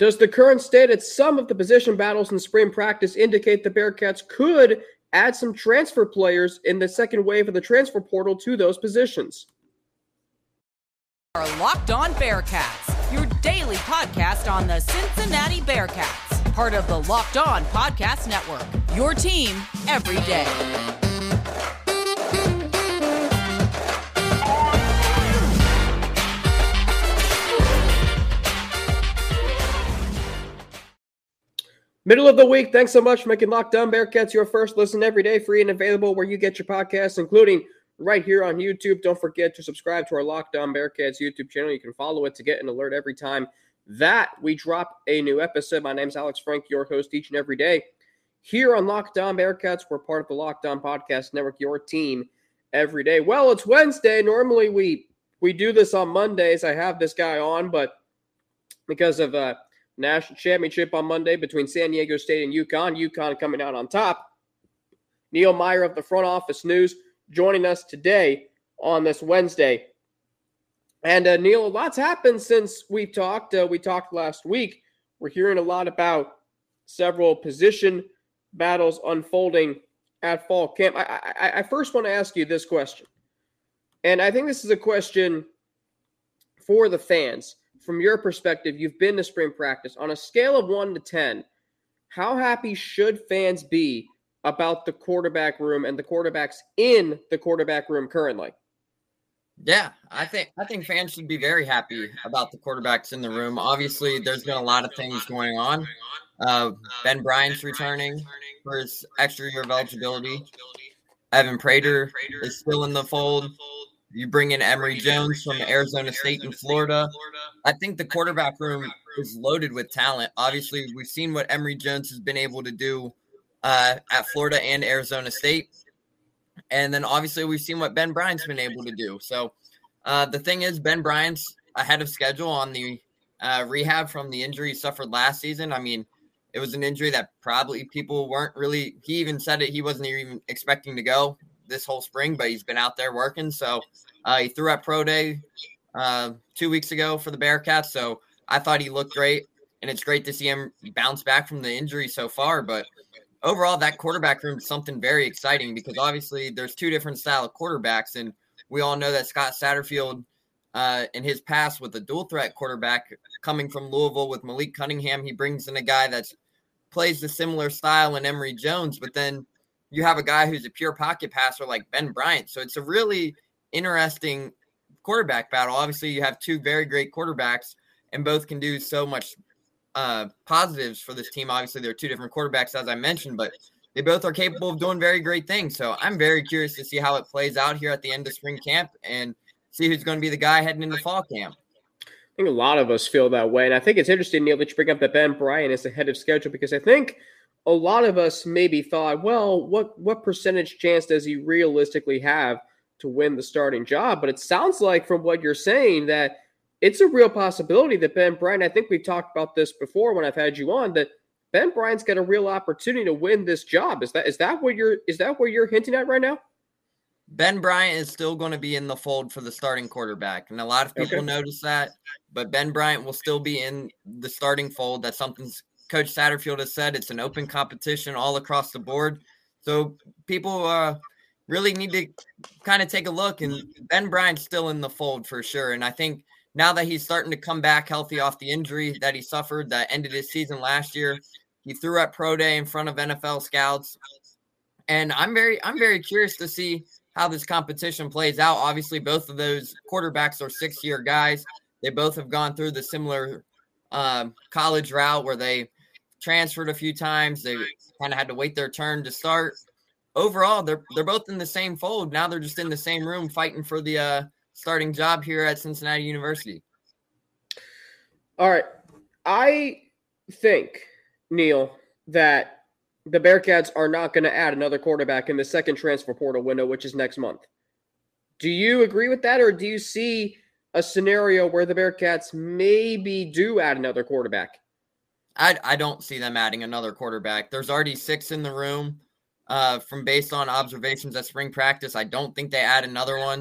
Does the current state at some of the position battles in spring practice indicate the Bearcats could add some transfer players in the second wave of the transfer portal to those positions? Our Locked On Bearcats, your daily podcast on the Cincinnati Bearcats, part of the Locked On Podcast Network. Your team every day. Middle of the week. Thanks so much for making Locked On Bearcats your first listen every day, free and available where you get your podcasts, including right here on YouTube. Don't forget to subscribe to our Locked On Bearcats YouTube channel. You can follow it to get an alert every time that we drop a new episode. My name is Alex Frank, your host each and every day here on Locked On Bearcats. We're part of the Locked On Podcast Network, your team every day. Well, it's Wednesday. Normally we we do this on Mondays. I have this guy on, but because of uh national championship on Monday between San Diego State and UConn. UConn coming out on top. Neil Meyer of the front office news joining us today on this Wednesday. And uh, Neil, a lot's happened since we talked. Uh, we talked last week. We're hearing a lot about several position battles unfolding at fall camp. I, I, I first want to ask you this question, and I think this is a question for the fans from your perspective, you've been to spring practice. On a scale of one to 10, how happy should fans be about the quarterback room and the quarterbacks in the quarterback room currently? Yeah, I think I think fans should be very happy about the quarterbacks in the room. Obviously, there's been a lot of things going on. Uh, ben Bryant's returning for his extra year of eligibility. Evan Prater is still in the fold. You bring in Emory Jones from Arizona State and Florida. I think the quarterback room is loaded with talent. Obviously, we've seen what Emory Jones has been able to do uh, at Florida and Arizona State. And then obviously, we've seen what Ben Bryant's been able to do. So uh, the thing is, Ben Bryant's ahead of schedule on the uh, rehab from the injury he suffered last season. I mean, it was an injury that probably people weren't really, he even said it, he wasn't even expecting to go this whole spring, but he's been out there working. So uh, he threw at pro day uh, two weeks ago for the Bearcats. So I thought he looked great, and it's great to see him bounce back from the injury so far. But overall, that quarterback room is something very exciting because obviously there's two different style of quarterbacks, and we all know that Scott Satterfield. Uh, in his past with a dual threat quarterback coming from Louisville with Malik Cunningham, he brings in a guy that plays the similar style in Emory Jones, but then you have a guy who's a pure pocket passer like Ben Bryant. So it's a really interesting quarterback battle. Obviously, you have two very great quarterbacks, and both can do so much uh, positives for this team. Obviously, they're two different quarterbacks, as I mentioned, but they both are capable of doing very great things. So I'm very curious to see how it plays out here at the end of spring camp and see who's going to be the guy heading into fall camp. I think a lot of us feel that way. And I think it's interesting, Neil, that you bring up that Ben Bryant is ahead of schedule because I think – a lot of us maybe thought, well, what what percentage chance does he realistically have to win the starting job? But it sounds like from what you're saying that it's a real possibility that Ben Bryant. I think we've talked about this before when I've had you on that Ben Bryant's got a real opportunity to win this job. Is that is that what you're is that what you're hinting at right now? Ben Bryant is still going to be in the fold for the starting quarterback, and a lot of people okay. notice that. But Ben Bryant will still be in the starting fold. That's something Coach Satterfield has said it's an open competition all across the board. So people uh, really need to kind of take a look. And Ben Bryant's still in the fold for sure. And I think now that he's starting to come back healthy off the injury that he suffered that ended his season last year, he threw at pro day in front of NFL scouts. And I'm very, I'm very curious to see how this competition plays out. Obviously, both of those quarterbacks are six year guys. They both have gone through the similar um, college route where they transferred a few times. They kind of had to wait their turn to start. Overall, they're they're both in the same fold. Now they're just in the same room fighting for the uh, starting job here at Cincinnati University. All right. I think, Neil, that the Bearcats are not going to add another quarterback in the second transfer portal window, which is next month. Do you agree with that, or do you see a scenario where the Bearcats maybe do add another quarterback? I, I don't see them adding another quarterback. There's already six in the room. Uh, from based on observations at spring practice, I don't think they add another one.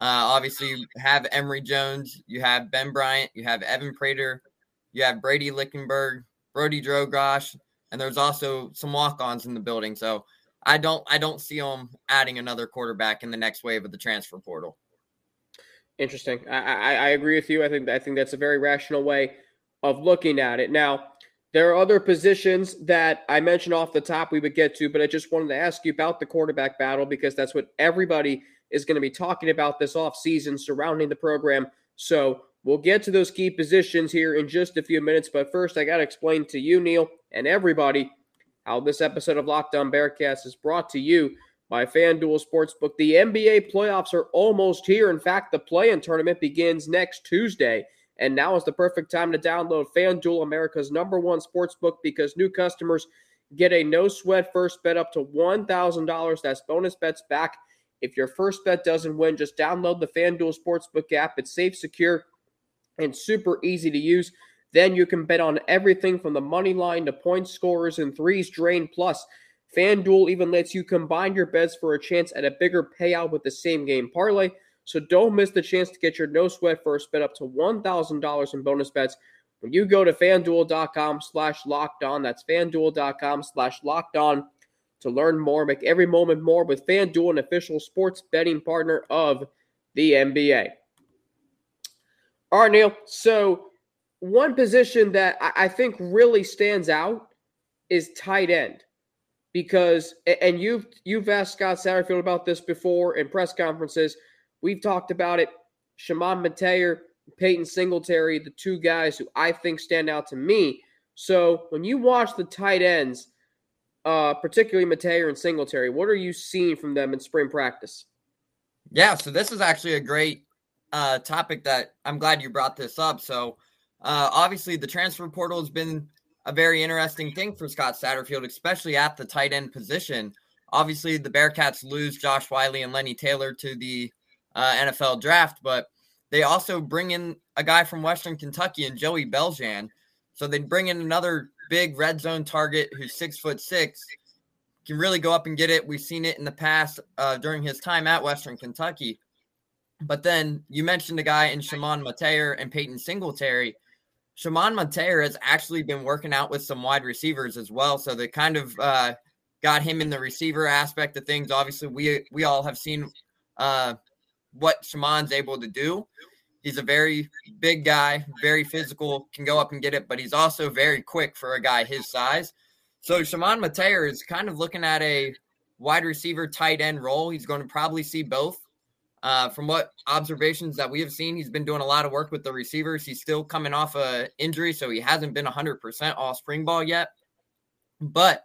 Uh, obviously, you have Emory Jones, you have Ben Bryant, you have Evan Prater, You have Brady Lichtenberg, Brody Drogosh, and there's also some walk-ons in the building. So I don't I don't see them adding another quarterback in the next wave of the transfer portal. Interesting. I, I, I agree with you. I think I think that's a very rational way of looking at it. Now, there are other positions that I mentioned off the top we would get to, but I just wanted to ask you about the quarterback battle because that's what everybody is going to be talking about this offseason surrounding the program. So we'll get to those key positions here in just a few minutes. But first, I got to explain to you, Neil, and everybody how this episode of Lockdown On Bearcats is brought to you by FanDuel Sportsbook. The NBA playoffs are almost here. In fact, the play in tournament begins next Tuesday. And now is the perfect time to download FanDuel, America's number one sports book, because new customers get a no sweat first bet up to $1,000. That's bonus bets back. If your first bet doesn't win, just download the FanDuel Sportsbook app. It's safe, secure, and super easy to use. Then you can bet on everything from the money line to point scorers and threes drained. Plus, FanDuel even lets you combine your bets for a chance at a bigger payout with the same game parlay. So don't miss the chance to get your no sweat first bet up to $1,000 in bonus bets when you go to fanduel.com slash locked on. That's fanduel.com slash locked on to learn more. Make every moment more with FanDuel, an official sports betting partner of the NBA. All right, Neil. So one position that I think really stands out is tight end because and you've you've asked Scott Satterfield about this before in press conferences – We've talked about it. Chamon Metayer, Peyton Singletary, the two guys who I think stand out to me. So when you watch the tight ends, uh, particularly Metayer and Singletary, what are you seeing from them in spring practice? Yeah, so this is actually a great uh, topic that I'm glad you brought this up. So uh, obviously the transfer portal has been a very interesting thing for Scott Satterfield, especially at the tight end position. Obviously, the Bearcats lose Josh Whyle and Lenny Taylor to the uh, NFL draft, but they also bring in a guy from Western Kentucky and Joey Beljan. So they bring in another big red zone target who's six foot six, can really go up and get it. We've seen it in the past uh, during his time at Western Kentucky. But then you mentioned a guy in Chamon Metayer and Peyton Singletary. Chamon Metayer has actually been working out with some wide receivers as well. So they kind of uh, got him in the receiver aspect of things. Obviously, we we all have seen uh, what Chamon's able to do. He's a very big guy, very physical, can go up and get it, but he's also very quick for a guy his size. So Chamon Metayer is kind of looking at a wide receiver tight end role. He's going to probably see both. Uh, from what observations that we have seen, he's been doing a lot of work with the receivers. He's still coming off a injury, so he hasn't been 100% all spring ball yet. But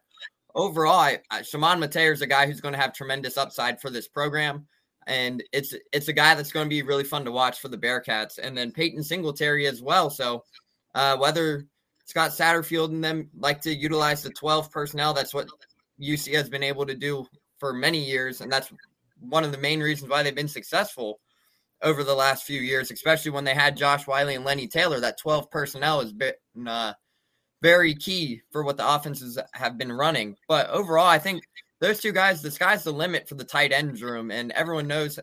overall, I, I, Chamon Metayer is a guy who's going to have tremendous upside for this program and it's it's a guy that's going to be really fun to watch for the Bearcats, and then Peyton Singletary as well. So uh, whether Scott Satterfield and them like to utilize the 12 personnel, that's what UC has been able to do for many years, and that's one of the main reasons why they've been successful over the last few years, especially when they had Josh Whyle and Lenny Taylor. That 12 personnel has been uh, very key for what the offenses have been running. But overall, I think those two guys, the sky's the limit for the tight ends room, and everyone knows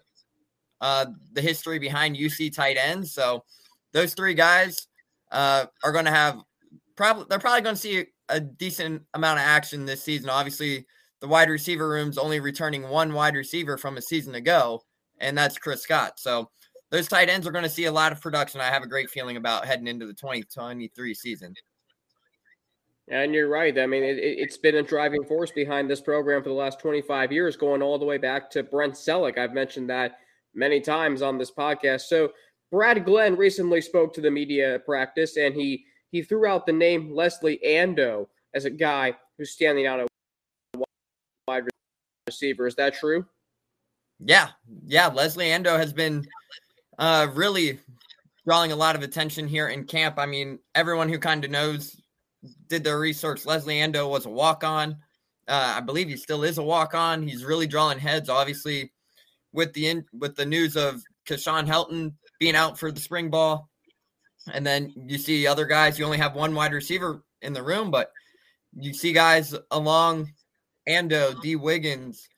uh, the history behind UC tight ends. So those three guys uh, are going to have probably they're probably going to see a decent amount of action this season. Obviously, the wide receiver room's only returning one wide receiver from a season ago, and that's Chris Scott. So those tight ends are going to see a lot of production. I have a great feeling about heading into the 2023 season. And you're right. I mean, it, has been a driving force behind this program for the last 25 years, going all the way back to Brent Celek. I've mentioned that many times on this podcast. So, Brad Glenn recently spoke to the media practice, and he he threw out the name Leslie Ando as a guy who's standing out at wide receiver. Is that true? Yeah, yeah. Leslie Ando has been uh, really drawing a lot of attention here in camp. I mean, everyone who kind of knows did their research. Leslie Ando was a walk on. Uh, I believe he still is a walk on. He's really drawing heads, obviously, with the in, with the news of Keyshawn Helton being out for the spring ball. And then you see other guys, you only have one wide receiver in the room, but you see guys along Ando, D. Wiggins,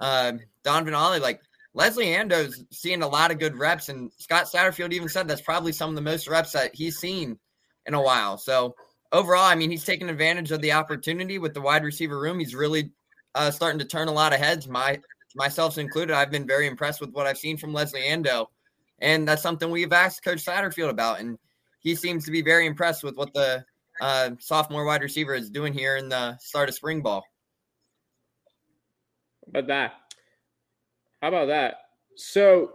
uh, Donovan Ollie, like Leslie Ando's seeing a lot of good reps. And Scott Satterfield even said that's probably some of the most reps that he's seen in a while. So overall, I mean, he's taking advantage of the opportunity with the wide receiver room. He's really uh, starting to turn a lot of heads. My myself included, I've been very impressed with what I've seen from Leslie Ando, and that's something we've asked Coach Satterfield about, and he seems to be very impressed with what the uh, sophomore wide receiver is doing here in the start of spring ball. About that? How about that? So,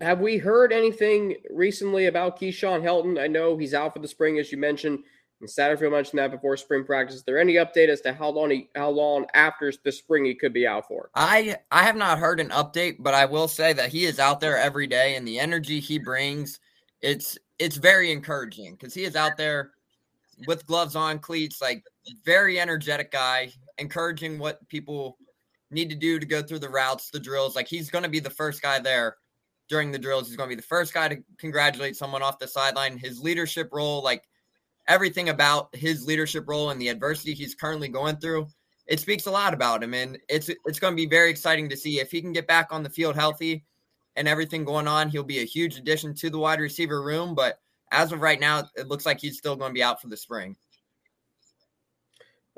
have we heard anything recently about Keyshawn Helton? I know he's out for the spring, as you mentioned, and Satterfield mentioned that before spring practice. Is there any update as to how long he, how long after the spring he could be out for? I I have not heard an update, but I will say that he is out there every day, and the energy he brings, it's it's very encouraging because he is out there with gloves on, cleats, like very energetic guy, encouraging what people need to do to go through the routes, the drills. Like he's going to be the first guy there during the drills. He's going to be the first guy to congratulate someone off the sideline. His leadership role, like everything about his leadership role and the adversity he's currently going through, it speaks a lot about him. And it's it's going to be very exciting to see if he can get back on the field healthy and everything going on. He'll be a huge addition to the wide receiver room. But as of right now, it looks like he's still going to be out for the spring.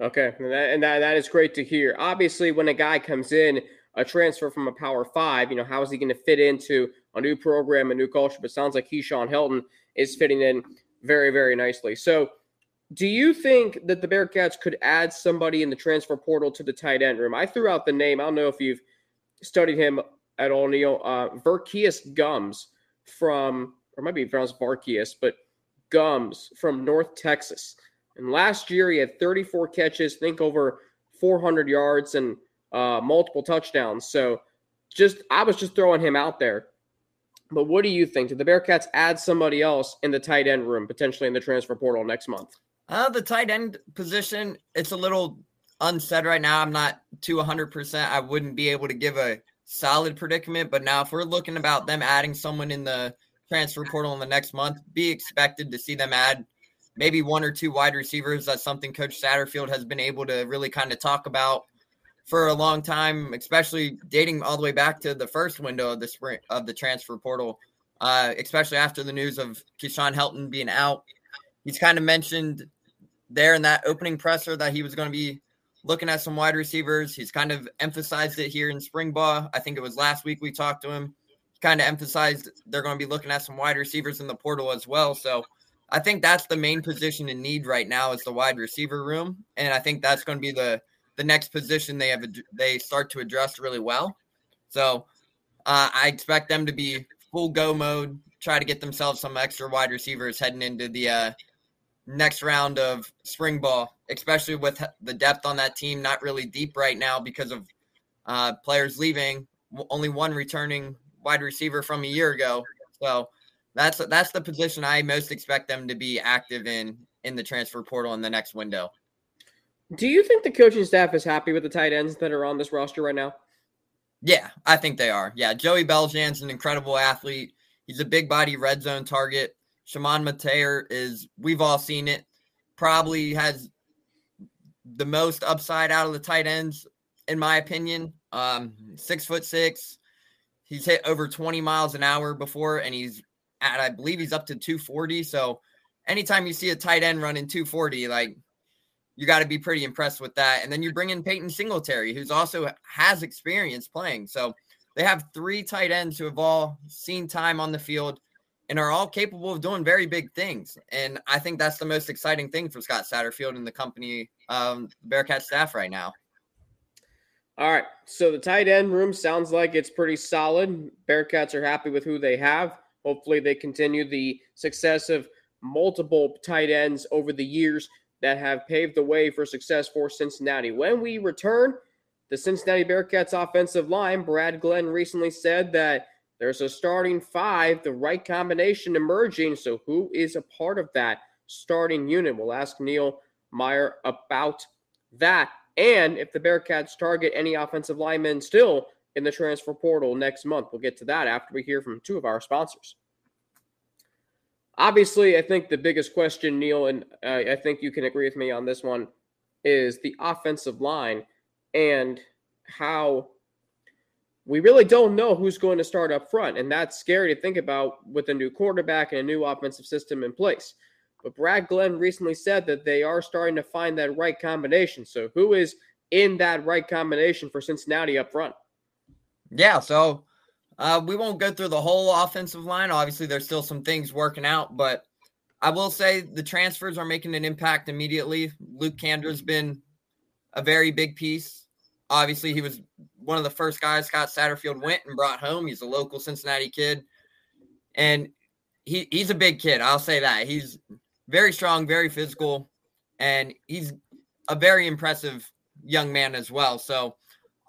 Okay, and that, and that, that is great to hear. Obviously, when a guy comes in, a transfer from a Power Five, you know, how is he going to fit into a new program, a new culture? But sounds like Keyshawn Helton is fitting in very, very nicely. So, do you think that the Bearcats could add somebody in the transfer portal to the tight end room? I threw out the name. I don't know if you've studied him at all, Neil. Uh, Gumms from, or might be pronounced Var'Keyes, but Gumms from North Texas. And last year he had 34 catches, think over 400 yards and uh, multiple touchdowns. So just I was just throwing him out there. But what do you think? Did the Bearcats add somebody else in the tight end room potentially in the transfer portal next month? Uh, the tight end position, it's a little unsaid right now. I'm not to 100%. I wouldn't be able to give a solid predicament. But now, if we're looking about them adding someone in the transfer portal in the next month, be expected to see them add maybe one or two wide receivers. That's something Coach Satterfield has been able to really kind of talk about for a long time, especially dating all the way back to the first window of the spring of the transfer portal, uh, especially after the news of Keyshawn Helton being out. He's kind of mentioned there in that opening presser that he was going to be looking at some wide receivers. He's kind of emphasized it here in spring ball. I think it was last week we talked to him. He kind of emphasized they're going to be looking at some wide receivers in the portal as well. So I think that's the main position in need right now is the wide receiver room, and I think that's going to be the the next position they have they start to address really well. So uh, I expect them to be full go mode, try to get themselves some extra wide receivers heading into the uh, next round of spring ball, especially with the depth on that team not really deep right now because of uh, players leaving. Only one returning wide receiver from a year ago, so that's that's the position I most expect them to be active in in the transfer portal in the next window. Do you think the coaching staff is happy with the tight ends that are on this roster right now? Yeah, I think they are. Yeah, Joey Beljan's an incredible athlete. He's a big body red zone target. Chamon Metayer is we've all seen it. Probably has the most upside out of the tight ends, in my opinion. Um, six foot six. He's hit over 20 miles an hour before, and he's at I believe he's up to 240. So anytime you see a tight end running 240, like you got to be pretty impressed with that. And then you bring in Peyton Singletary, who's also has experience playing. So they have three tight ends who have all seen time on the field and are all capable of doing very big things. And I think that's the most exciting thing for Scott Satterfield and the company, um, Bearcat staff right now. All right. So the tight end room sounds like it's pretty solid. Bearcats are happy with who they have. Hopefully, they continue the success of multiple tight ends over the years that have paved the way for success for Cincinnati. When we return, the Cincinnati Bearcats offensive line, Brad Glenn recently said that there's a starting five, the right combination emerging. So, who is a part of that starting unit? We'll ask Neil Meyer about that. And if the Bearcats target any offensive linemen still in the transfer portal next month. We'll get to that after we hear from two of our sponsors. Obviously, I think the biggest question, Neil, and I think you can agree with me on this one, is the offensive line and how we really don't know who's going to start up front. And that's scary to think about with a new quarterback and a new offensive system in place. But Brad Glenn recently said that they are starting to find that right combination. So who is in that right combination for Cincinnati up front? Yeah, so uh, we won't go through the whole offensive line. Obviously, there's still some things working out, but I will say the transfers are making an impact immediately. Luke Kandra's been a very big piece. Obviously, he was one of the first guys Scott Satterfield went and brought home. He's a local Cincinnati kid. And he, he's a big kid. I'll say that. He's very strong, very physical, and he's a very impressive young man as well. So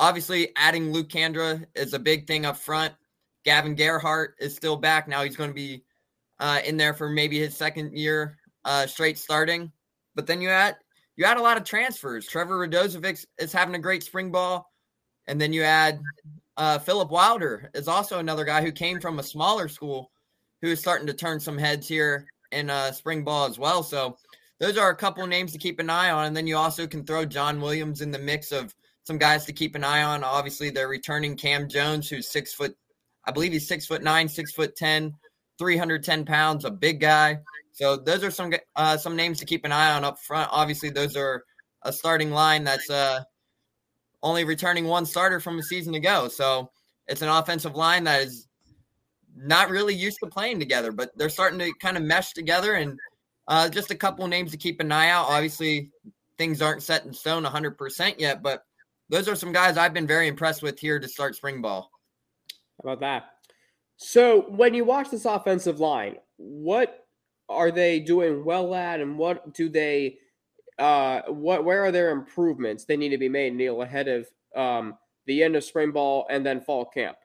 obviously adding Luke Kandra is a big thing up front. Gavin Gerhardt is still back. Now he's going to be uh, in there for maybe his second year uh, straight starting. But then you add you add a lot of transfers. Trevor Radozovic is having a great spring ball. And then you add uh, Philip Wilder is also another guy who came from a smaller school who is starting to turn some heads here in uh, spring ball as well. So those are a couple names to keep an eye on. And then you also can throw John Williams in the mix of some guys to keep an eye on. Obviously, they're returning Cam Jones, who's six foot, I believe he's six foot nine, six foot 10, 310 pounds, a big guy. So those are some uh, some names to keep an eye on up front. Obviously, those are a starting line that's uh, only returning one starter from a season ago. So it's an offensive line that is not really used to playing together, but they're starting to kind of mesh together. And uh, just a couple names to keep an eye out. Obviously, things aren't set in stone 100% yet, but those are some guys I've been very impressed with here to start spring ball. How about that? So, when you watch this offensive line, what are they doing well at, and what do they, uh, what where are their improvements they need to be made, Neil, ahead of um, the end of spring ball and then fall camp?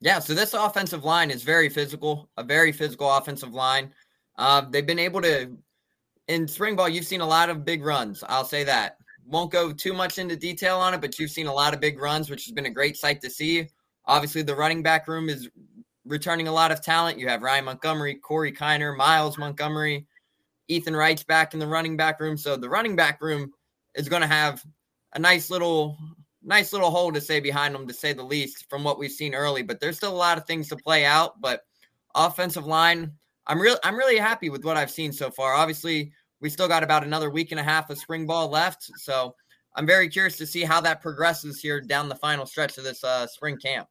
Yeah, so this offensive line is very physical, a very physical offensive line. Uh, they've been able to, in spring ball, you've seen a lot of big runs. I'll say that. Won't go too much into detail on it, but you've seen a lot of big runs, which has been a great sight to see. Obviously, the running back room is returning a lot of talent. You have Ryan Montgomery, Corey Kiner, Miles Montgomery, Ethan Wright's back in the running back room. So the running back room is going to have a nice little nice little hole to say behind them, to say the least, from what we've seen early. But there's still a lot of things to play out. But offensive line, I'm real I'm really happy with what I've seen so far. Obviously, we still got about another week and a half of spring ball left. So I'm very curious to see how that progresses here down the final stretch of this uh, spring camp.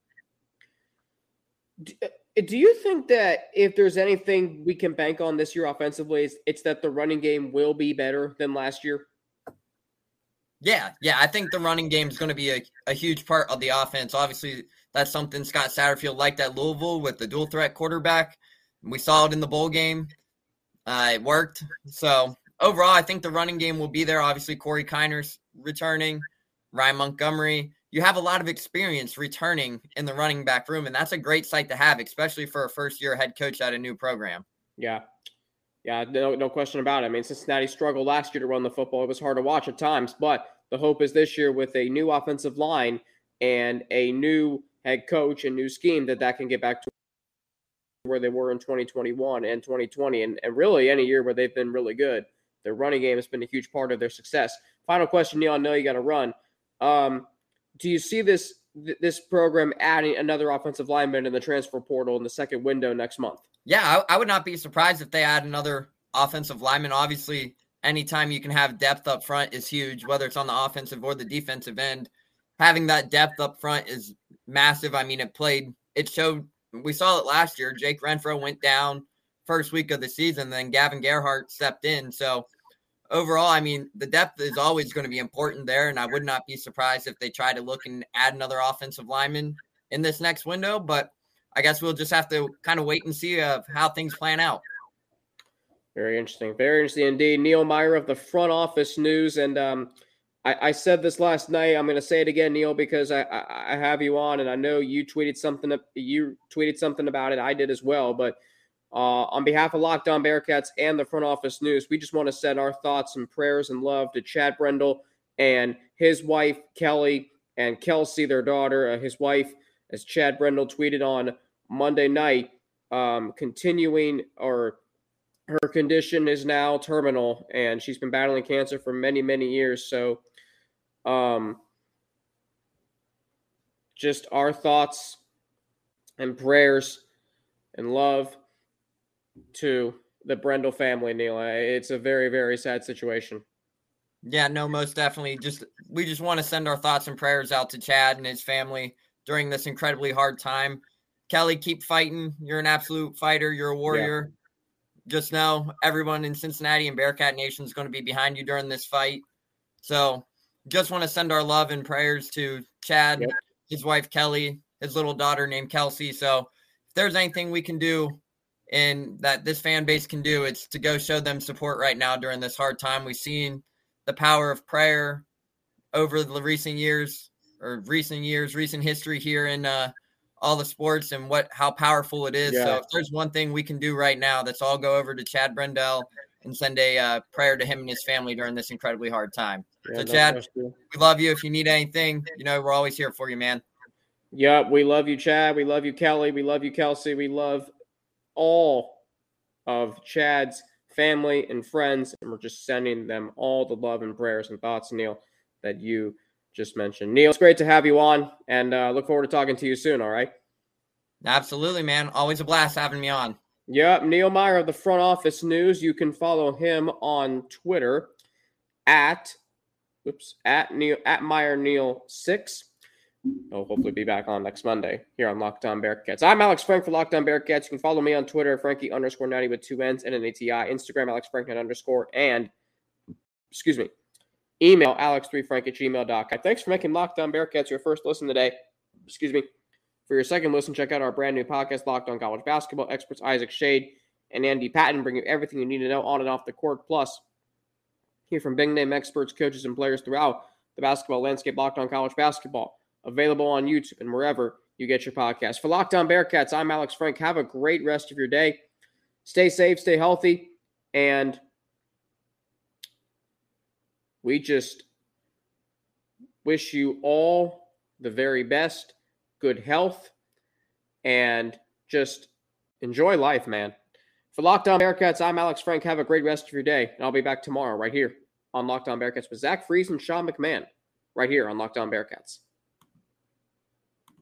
Uh, do you think that if there's anything we can bank on this year offensively, it's that the running game will be better than last year? Yeah, yeah, I think the running game is going to be a, a huge part of the offense. Obviously, that's something Scott Satterfield liked at Louisville with the dual threat quarterback. We saw it in the bowl game. Uh, it worked. So overall, I think the running game will be there. Obviously, Corey Kiner's returning, Ryan Montgomery. You have a lot of experience returning in the running back room, and that's a great sight to have, especially for a first year head coach at a new program. Yeah. Yeah, no, no question about it. I mean, Cincinnati struggled last year to run the football. It was hard to watch at times, but the hope is this year with a new offensive line and a new head coach and new scheme that that can get back to where they were in 2021 and 2020 and, and really any year where they've been really good. Their running game has been a huge part of their success. Final question, Neil. I know you got to run. Um, do you see this this program adding another offensive lineman in the transfer portal in the second window next month? Yeah, I, I would not be surprised if they add another offensive lineman. Obviously, anytime you can have depth up front is huge, whether it's on the offensive or the defensive end. Having that depth up front is massive. I mean, it played, it showed, we saw it last year. Jake Renfro went down first week of the season, then Gavin Gerhardt stepped in. So, overall, I mean, the depth is always going to be important there. And I would not be surprised if they try to look and add another offensive lineman in this next window. But I guess we'll just have to kind of wait and see of how things plan out. Very interesting. Very interesting indeed. Neil Meyer of the front office news. And um, I, I, said this last night. I'm going to say it again, Neil, because I, I, I, have you on, and I know you tweeted something. You tweeted something about it. I did as well. But uh, on behalf of Locked On Bearcats and the front office news, we just want to send our thoughts and prayers and love to Chad Brendel and his wife Kelly and Kelsey, their daughter. Uh, his wife, as Chad Brendel tweeted on Monday night, um, continuing or her condition is now terminal and she's been battling cancer for many, many years. So, um, just our thoughts and prayers and love to the Brendel family, Neil. It's a very, very sad situation. Yeah, no, most definitely. Just we just want to send our thoughts and prayers out to Chad and his family during this incredibly hard time. Kelly, keep fighting. You're an absolute fighter. You're a warrior. Yeah. Just know everyone in Cincinnati and Bearcat Nation is going to be behind you during this fight. So, just want to send our love and prayers to Chad, yep. his wife Kelly, his little daughter named Kelsey. So, if there's anything we can do and that this fan base can do, it's to go show them support right now during this hard time. We've seen the power of prayer over the recent years or recent years, recent history here in uh, all the sports and what how powerful it is. Yeah. So if there's one thing we can do right now, that's all go over to Chad Brendel and send a uh, prayer to him and his family during this incredibly hard time. Yeah, so Chad, we love you. If you need anything, you know we're always here for you, man. Yep, we love you, Chad. We love you, Kelly. We love you, Kelsey. We love all of Chad's family and friends, and we're just sending them all the love and prayers and thoughts, Neil, that you just mentioned. Neil, it's great to have you on, and uh, look forward to talking to you soon. All right. Absolutely, man. Always a blast having me on. Yep, Neil Meyer of the Front Office News. You can follow him on Twitter at oops at Neil at Meyer Neil six. I'll hopefully be back on next Monday here on Locked On Bearcats. I'm Alex Frank for Locked On Bearcats. You can follow me on Twitter, Frankie underscore 90 with two N's and an ATI. Instagram, Alex Frank underscore, and excuse me, email alex3frank at gmail.com. Thanks for making Locked On Bearcats your first listen today. Excuse me. For your second listen, check out our brand new podcast, Locked On College Basketball. Experts Isaac Shade and Andy Patton bring you everything you need to know on and off the court. Plus, hear from big name experts, coaches, and players throughout the basketball landscape. Locked On College Basketball available on YouTube and wherever you get your podcast. For Locked On Bearcats, I'm Alex Frank. Have a great rest of your day. Stay safe, stay healthy, and we just wish you all the very best, good health, and just enjoy life, man. For Locked On Bearcats, I'm Alex Frank. Have a great rest of your day, and I'll be back tomorrow right here on Locked On Bearcats with Zach Fries and Sean McMahon right here on Locked On Bearcats.